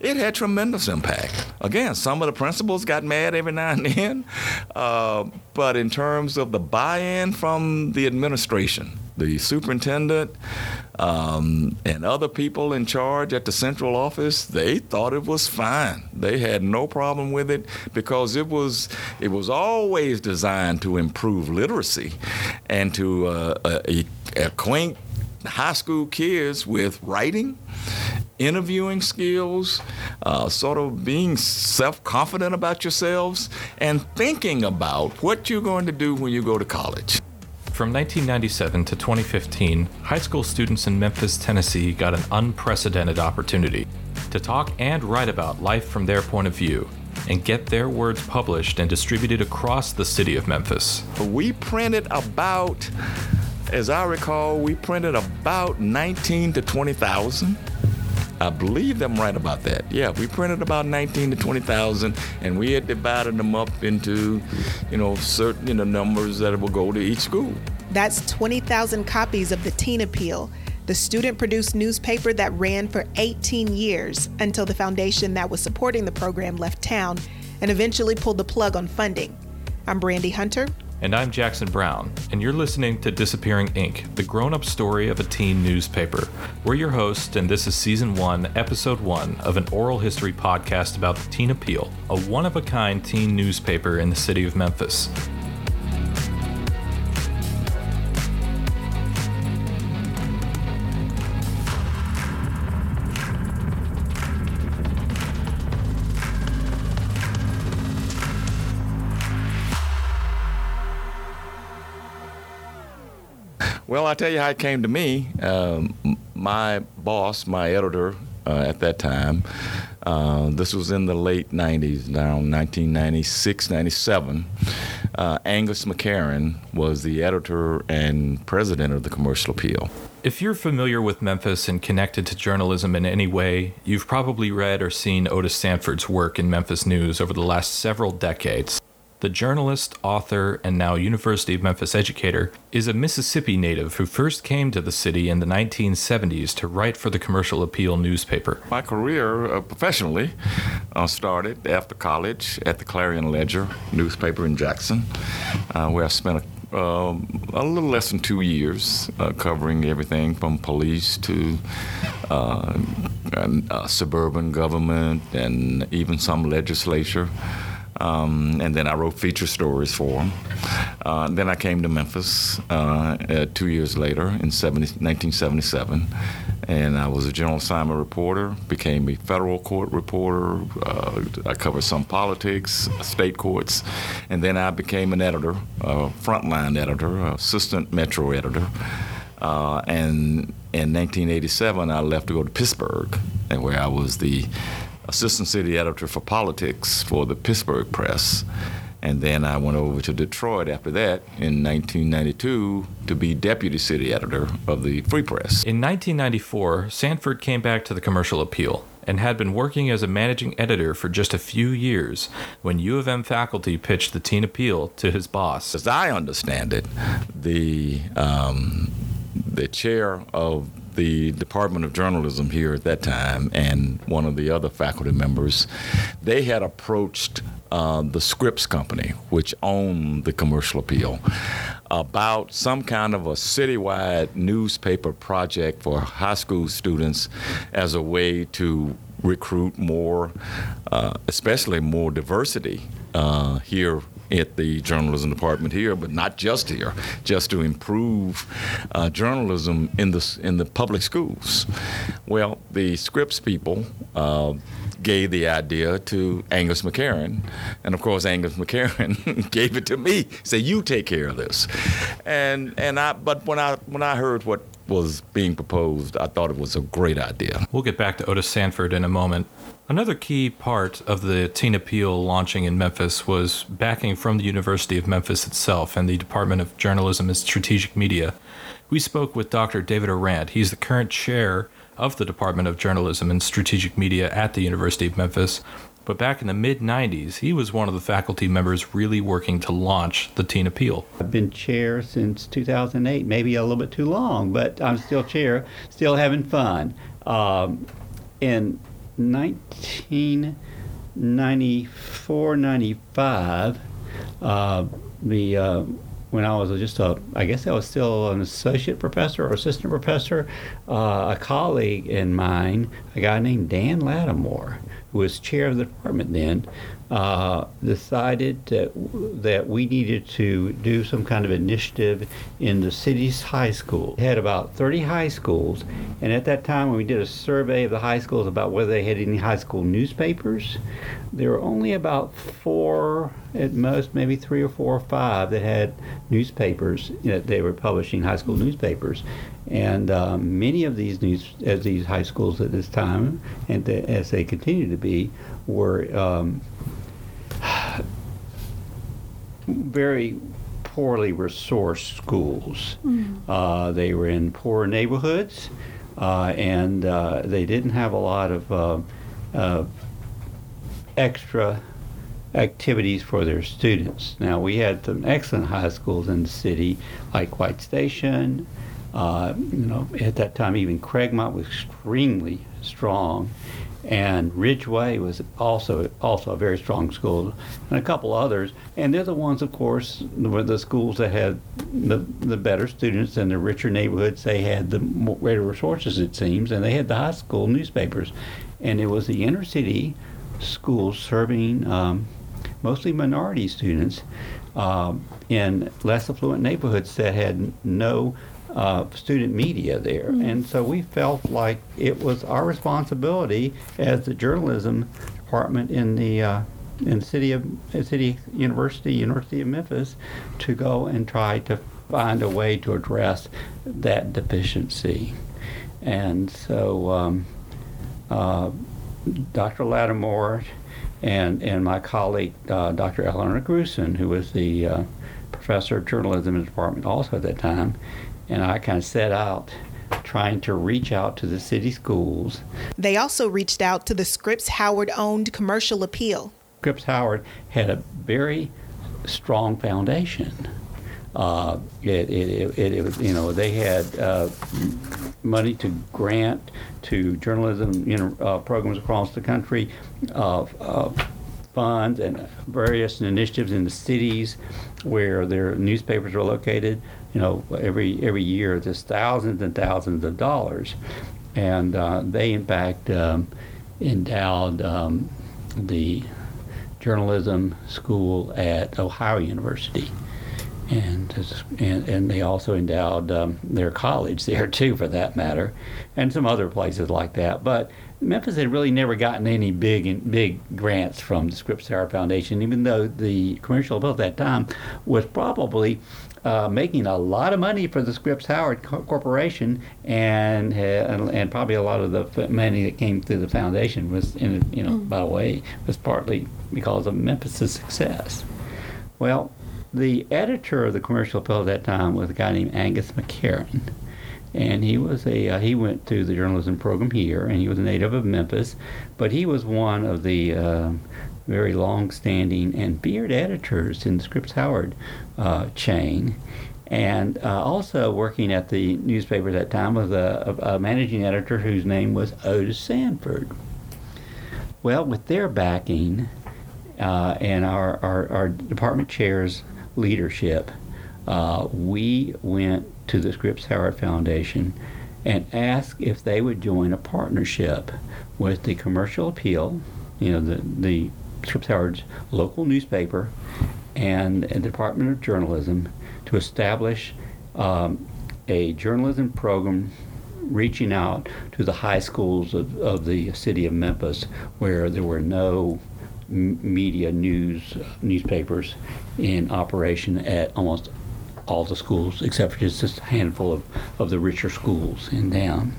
it had tremendous impact. Again, some of the principals got mad every now and then, uh, but in terms of the buy-in from the administration, the superintendent, um, and other people in charge at the central office, they thought it was fine. They had no problem with it because it was it was always designed to improve literacy and to uh, acquaint high school kids with writing interviewing skills, uh, sort of being self confident about yourselves, and thinking about what you're going to do when you go to college. From 1997 to 2015, high school students in Memphis, Tennessee got an unprecedented opportunity to talk and write about life from their point of view and get their words published and distributed across the city of Memphis. We printed about, as I recall, we printed about 19 to 20,000 I believe I'm right about that. Yeah, we printed about 19 to 20,000, and we had divided them up into, you know, certain you know, numbers that will go to each school. That's 20,000 copies of the Teen Appeal, the student-produced newspaper that ran for 18 years until the foundation that was supporting the program left town and eventually pulled the plug on funding. I'm Brandy Hunter. And I'm Jackson Brown, and you're listening to Disappearing Ink, the grown up story of a teen newspaper. We're your hosts, and this is Season 1, Episode 1 of an oral history podcast about the Teen Appeal, a one of a kind teen newspaper in the city of Memphis. Well, I'll tell you how it came to me. Um, my boss, my editor uh, at that time, uh, this was in the late 90s, around 1996, 97. Uh, Angus McEachran was the editor and president of the Commercial Appeal. If you're familiar with Memphis and connected to journalism in any way, you've probably read or seen Otis Sanford's work in Memphis News over the last several decades. The journalist, author, and now University of Memphis educator is a Mississippi native who first came to the city in the 1970s to write for the Commercial Appeal newspaper. My career uh, professionally uh, started after college at the Clarion Ledger newspaper in Jackson, uh, where I spent a, um, a little less than two years uh, covering everything from police to uh, uh, suburban government and even some legislature. Um, and then I wrote feature stories for them. Uh, then I came to Memphis uh, uh, two years later in 70, 1977, and I was a general assignment reporter, became a federal court reporter. Uh, I covered some politics, state courts, and then I became an editor, a frontline editor, assistant metro editor. Uh, and in 1987, I left to go to Pittsburgh, and where I was the assistant city editor for politics for the Pittsburgh Press. And then I went over to Detroit after that in 1992 to be deputy city editor of the Free Press. In 1994, Sanford came back to the Commercial Appeal and had been working as a managing editor for just a few years when U of M faculty pitched the Teen Appeal to his boss. As I understand it, the um, the chair of the Department of Journalism here at that time and one of the other faculty members, they had approached uh, the Scripps Company, which owned the Commercial Appeal, about some kind of a citywide newspaper project for high school students as a way to recruit more, uh, especially more diversity uh, here at the journalism department here, but not just here, just to improve uh, journalism in the in the public schools. Well, the Scripps people uh, gave the idea to Angus McEachran, and of course Angus McEachran gave it to me. Say you take care of this, and and I. But when I when I heard what was being proposed, I thought it was a great idea. We'll get back to Otis Sanford in a moment. Another key part of the Teen Appeal launching in Memphis was backing from the University of Memphis itself and the Department of Journalism and Strategic Media. We spoke with Dr. David Arant. He's the current chair of the Department of Journalism and Strategic Media at the University of Memphis. But back in the mid 90s, he was one of the faculty members really working to launch the Teen Appeal. I've been chair since 2008, maybe a little bit too long, but I'm still chair, still having fun. Um, and 1994, 95, uh, the uh, when I was just a, I guess I was still an associate professor or assistant professor, uh, a colleague in mine, a guy named Dan Lattimore, who was chair of the department then, uh, decided that, that we needed to do some kind of initiative in the city's high school. We had about 30 high schools, and at that time, when we did a survey of the high schools about whether they had any high school newspapers, there were only about four, at most, maybe three or four or five that had newspapers that they were publishing high school newspapers. And um, many of these news, as these high schools at this time, and as they continue to be, were um, very poorly resourced schools. Uh, they were in poor neighborhoods, uh, and uh, they didn't have a lot of uh, uh, extra activities for their students. Now, we had some excellent high schools in the city, like White Station. Uh, you know, at that time, even Craigmont was extremely strong, and Ridgeway was also also a very strong school, and a couple others. And they're the ones, of course, were the schools that had the the better students and the richer neighborhoods. They had the greater resources, it seems, and they had the high school newspapers, and it was the inner city schools serving um, mostly minority students um, in less affluent neighborhoods that had no uh, student media there. And so we felt like it was our responsibility as the journalism department in the uh, in the city of uh, city university University of Memphis to go and try to find a way to address that deficiency. And so um, uh, Dr. Lattimore and, and my colleague, uh, Dr. Eleanor Grusin, who was the uh, professor of journalism in the department also at that time, and I kind of set out trying to reach out to the city schools. They also reached out to the Scripps Howard owned commercial appeal. Scripps Howard had a very strong foundation. Uh, it, it, it, it, was, you know, they had uh, money to grant to journalism you know, uh, programs across the country, uh, uh, funds and various initiatives in the cities where their newspapers were located. You know, every every year there's thousands and thousands of dollars, and uh, they in fact um, endowed um, the journalism school at Ohio University and, and and they also endowed um, their college there too, for that matter, and some other places like that. But Memphis had really never gotten any big big grants from the Scripps Howard Foundation, even though the commercial bill at that time was probably uh, making a lot of money for the Scripps Howard Co- Corporation, and, and and probably a lot of the money that came through the foundation was, in, you know, by the way, was partly because of Memphis's success. Well, the editor of the commercial appeal at that time was a guy named Angus McEachran. And he was a uh, he went to the journalism program here, and he was a native of Memphis, but he was one of the uh, very long-standing and feared editors in the Scripps Howard uh, chain, and uh, also working at the newspaper at that time was a, a managing editor whose name was Otis Sanford. Well, with their backing uh, and our, our, our department chair's leadership, uh, we went to the Scripps Howard Foundation and ask if they would join a partnership with the Commercial Appeal, you know, the, the Scripps Howard's local newspaper, and the Department of Journalism to establish um, a journalism program reaching out to the high schools of, of the city of Memphis where there were no media news newspapers in operation at almost all the schools except for just a handful of, of the richer schools in town.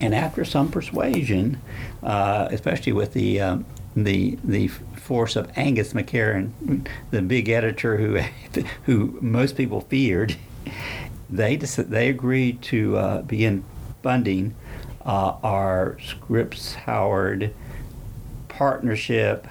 And after some persuasion, uh, especially with the um, the the force of Angus McEachran, the big editor who who most people feared, they they agreed to uh, begin funding uh, our Scripps Howard partnership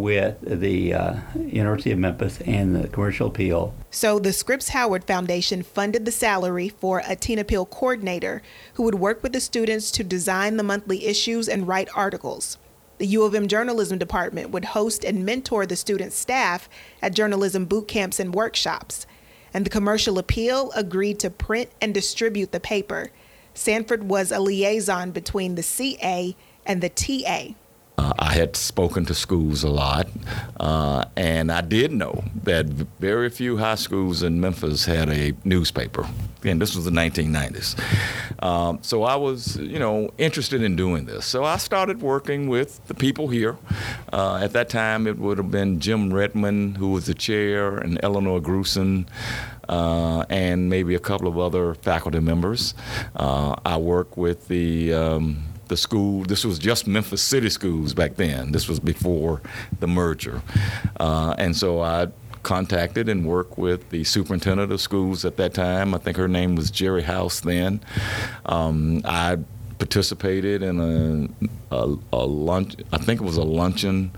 with the uh, University of Memphis and the Commercial Appeal. So the Scripps Howard Foundation funded the salary for a Teen Appeal coordinator who would work with the students to design the monthly issues and write articles. The U of M Journalism Department would host and mentor the student staff at journalism boot camps and workshops. And the Commercial Appeal agreed to print and distribute the paper. Sanford was a liaison between the CA and the TA. Uh, I had spoken to schools a lot, uh, and I did know that very few high schools in Memphis had a newspaper. Again, this was the 1990s. Um, so I was, you know, interested in doing this. So I started working with the people here. Uh, at that time, it would have been Jim Redmond, who was the chair, and Eleanor Grusin. Uh, and maybe a couple of other faculty members. Uh, I work with the um, the school. This was just Memphis City Schools back then. This was before the merger, uh, and so I contacted and worked with the superintendent of schools at that time. I think her name was Gerry House then. Um, I participated in a, a, a, lunch. I think it was a luncheon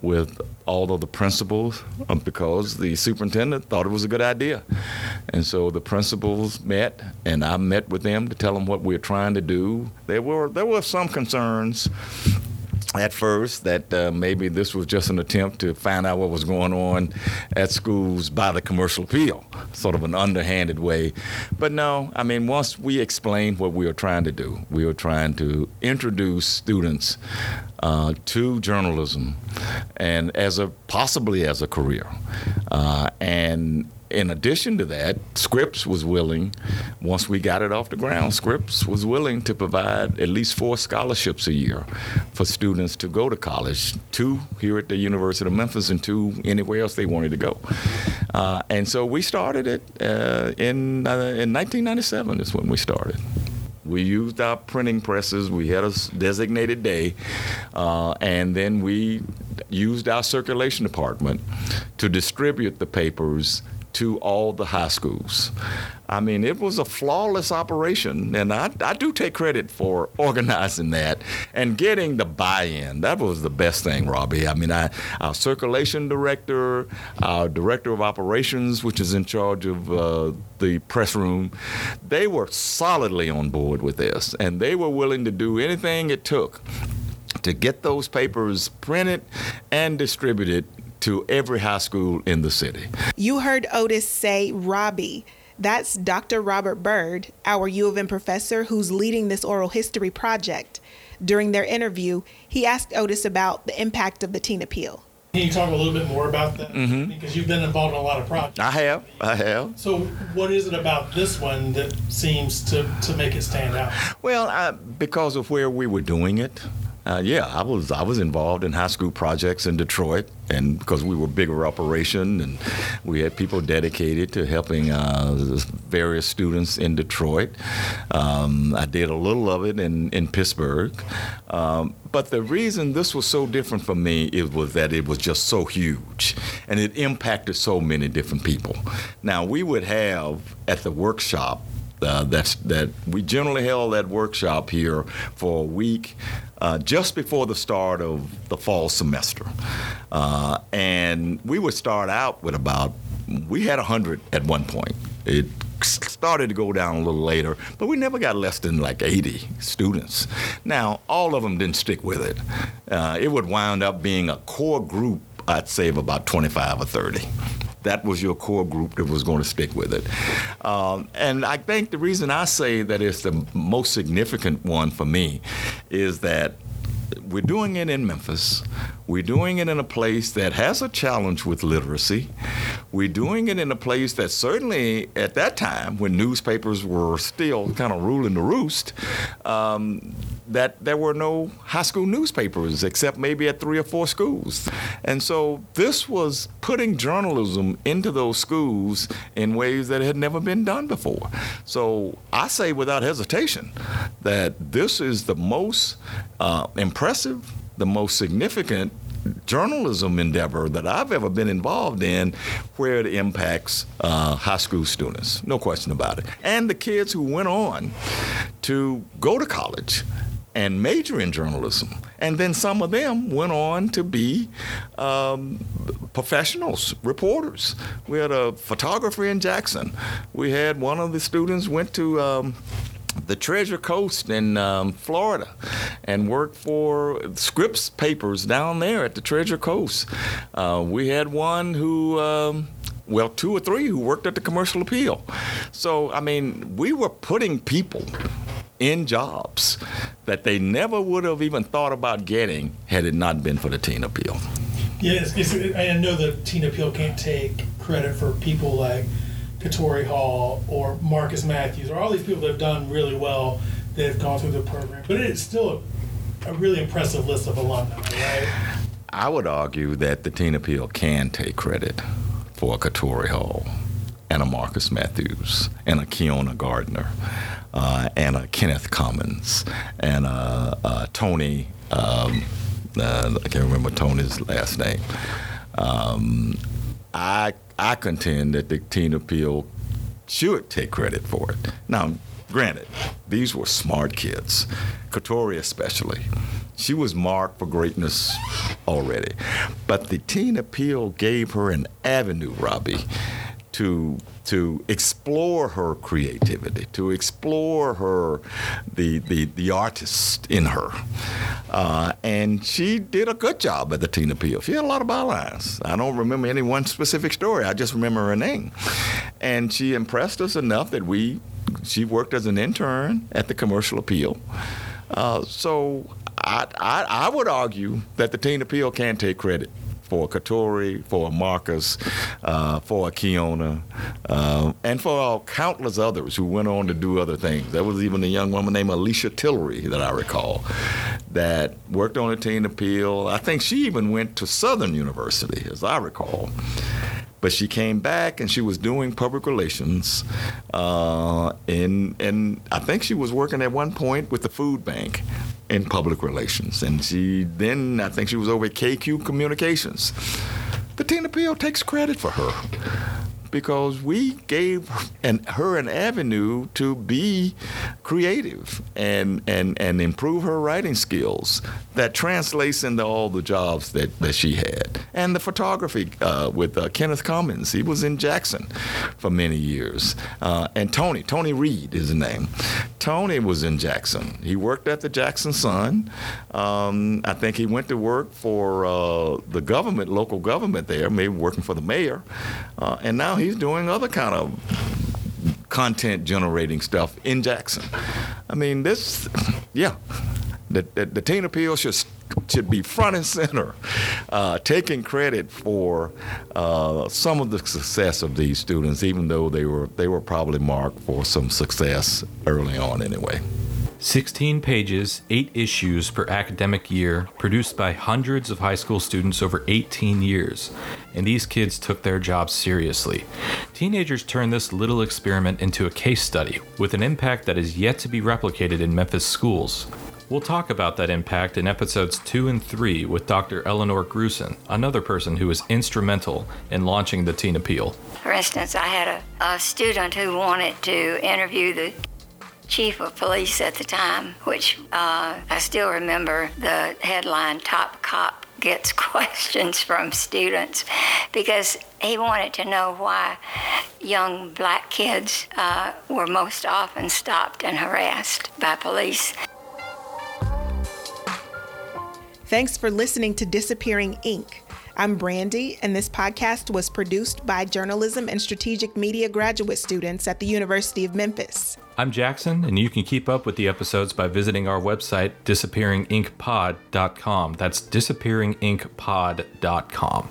with all of the principals um, because the superintendent thought it was a good idea, and so the principals met, and I met with them to tell them what we were trying to do. There were there were some concerns at first that uh, maybe this was just an attempt to find out what was going on at schools by the commercial appeal, sort of an underhanded way. But no, I mean, once we explained what we were trying to do, we were trying to introduce students uh, to journalism and as a possibly as a career. Uh, and in addition to that, Scripps was willing, once we got it off the ground, Scripps was willing to provide at least four scholarships a year for students to go to college, two here at the University of Memphis and two anywhere else they wanted to go. Uh, and so we started it uh, in, uh, in 1997 is when we started. We used our printing presses. We had a designated day, uh, and then we used our circulation department to distribute the papers to all the high schools. I mean, it was a flawless operation, and I, I do take credit for organizing that and getting the buy-in. That was the best thing, Robbie. I mean, I, our circulation director, our director of operations, which is in charge of uh, the press room, they were solidly on board with this, and they were willing to do anything it took to get those papers printed and distributed to every high school in the city. You heard Otis say Robbie. That's Dr. Robert Byrd, our U of M professor who's leading this oral history project. During their interview, he asked Otis about the impact of the teen appeal. Can you talk a little bit more about that? Mm-hmm. Because you've been involved in a lot of projects. I have. I have. So, what is it about this one that seems to, to make it stand out? Well, I, because of where we were doing it. Uh, yeah, I was I was involved in high school projects in Detroit, and because we were bigger operation, and we had people dedicated to helping uh, various students in Detroit. Um, I did a little of it in in Pittsburgh, um, but the reason this was so different for me it was that it was just so huge, and it impacted so many different people. Now we would have at the workshop uh, that's that we generally held that workshop here for a week uh, just before the start of the fall semester, uh, and we would start out with about we had hundred at one point. It started to go down a little later, but we never got less than like 80 students. Now, all of them didn't stick with it. Uh, it would wind up being a core group, I'd say, of about 25 or 30 that was your core group that was going to stick with it. Um, and I think the reason I say that it's the most significant one for me is that we're doing it in Memphis. We're doing it in a place that has a challenge with literacy. We're doing it in a place that certainly at that time, when newspapers were still kind of ruling the roost, um, that there were no high school newspapers except maybe at three or four schools. And so this was putting journalism into those schools in ways that had never been done before. So I say without hesitation that this is the most uh, impressive, the most significant journalism endeavor that I've ever been involved in where it impacts uh, high school students. No question about it. And the kids who went on to go to college and major in journalism And then some of them went on to be um, professionals, reporters. We had a photographer in Jackson. We had one of the students went to um, the Treasure Coast in um, Florida and worked for Scripps Papers down there at the Treasure Coast. Uh, we had one who. Um, well, two or three who worked at the Commercial Appeal. So, I mean, we were putting people in jobs that they never would have even thought about getting had it not been for the teen appeal. Yes, I know the teen appeal can't take credit for people like Katori Hall or Marcus Matthews or all these people that have done really well that have gone through the program, but it's still a, a really impressive list of alumni, right? I would argue that the teen appeal can take credit for a Katori Hall and a Marcus Matthews and a Keona Gardner uh, and Kenneth Commons and a, a Tony. Um, uh, I can't remember Tony's last name. Um, I I contend that the teen appeal should take credit for it. Now, granted, these were smart kids, Katori especially. She was marked for greatness already. But the teen appeal gave her an avenue, Robbie, to to explore her creativity, to explore her the the, the artist in her. Uh, and she did a good job at the teen appeal. She had a lot of bylines. I don't remember any one specific story. I just remember her name. And she impressed us enough that we she worked as an intern at the commercial appeal. Uh, so I, I, I would argue that the teen appeal can take credit for a Katori, for a Marcus, uh, for a Keona, uh, and for all countless others who went on to do other things. There was even a young woman named Alicia Tillery that I recall that worked on a teen appeal. I think she even went to Southern University, as I recall. But she came back and she was doing public relations, uh, and and I think she was working at one point with the food bank in public relations. And she then, I think she was over at KQ Communications. The Teen Appeal takes credit for her because we gave an, her an avenue to be creative and, and, and improve her writing skills that translates into all the jobs that, that she had. And the photography uh, with uh, Kenneth Commons, he was in Jackson for many years. Uh, and Tony, Tony Reed is his name. Tony was in Jackson. He worked at the Jackson Sun. Um, I think he went to work for uh, the government, local government there, maybe working for the mayor. Uh, and now he's doing other kind of content generating stuff in Jackson. I mean, this, yeah, the, the, the teen appeal should should be front and center, uh, taking credit for uh, some of the success of these students, even though they were they were probably marked for some success early on anyway. 16 pages, 8 issues per academic year, produced by hundreds of high school students over 18 years. And these kids took their jobs seriously. Teenagers turned this little experiment into a case study with an impact that is yet to be replicated in Memphis schools. We'll talk about that impact in episodes 2 and 3 with Dr. Eleanor Grusin, another person who was instrumental in launching the Teen Appeal. For instance, I had a, a student who wanted to interview the chief of police at the time, which uh, I still remember the headline Top Cop Gets Questions from Students because he wanted to know why young black kids uh, were most often stopped and harassed by police. Thanks for listening to Disappearing Ink. I'm Brandy, and this podcast was produced by journalism and strategic media graduate students at the University of Memphis. I'm Jackson, and you can keep up with the episodes by visiting our website, disappearinginkpod.com. That's disappearinginkpod.com.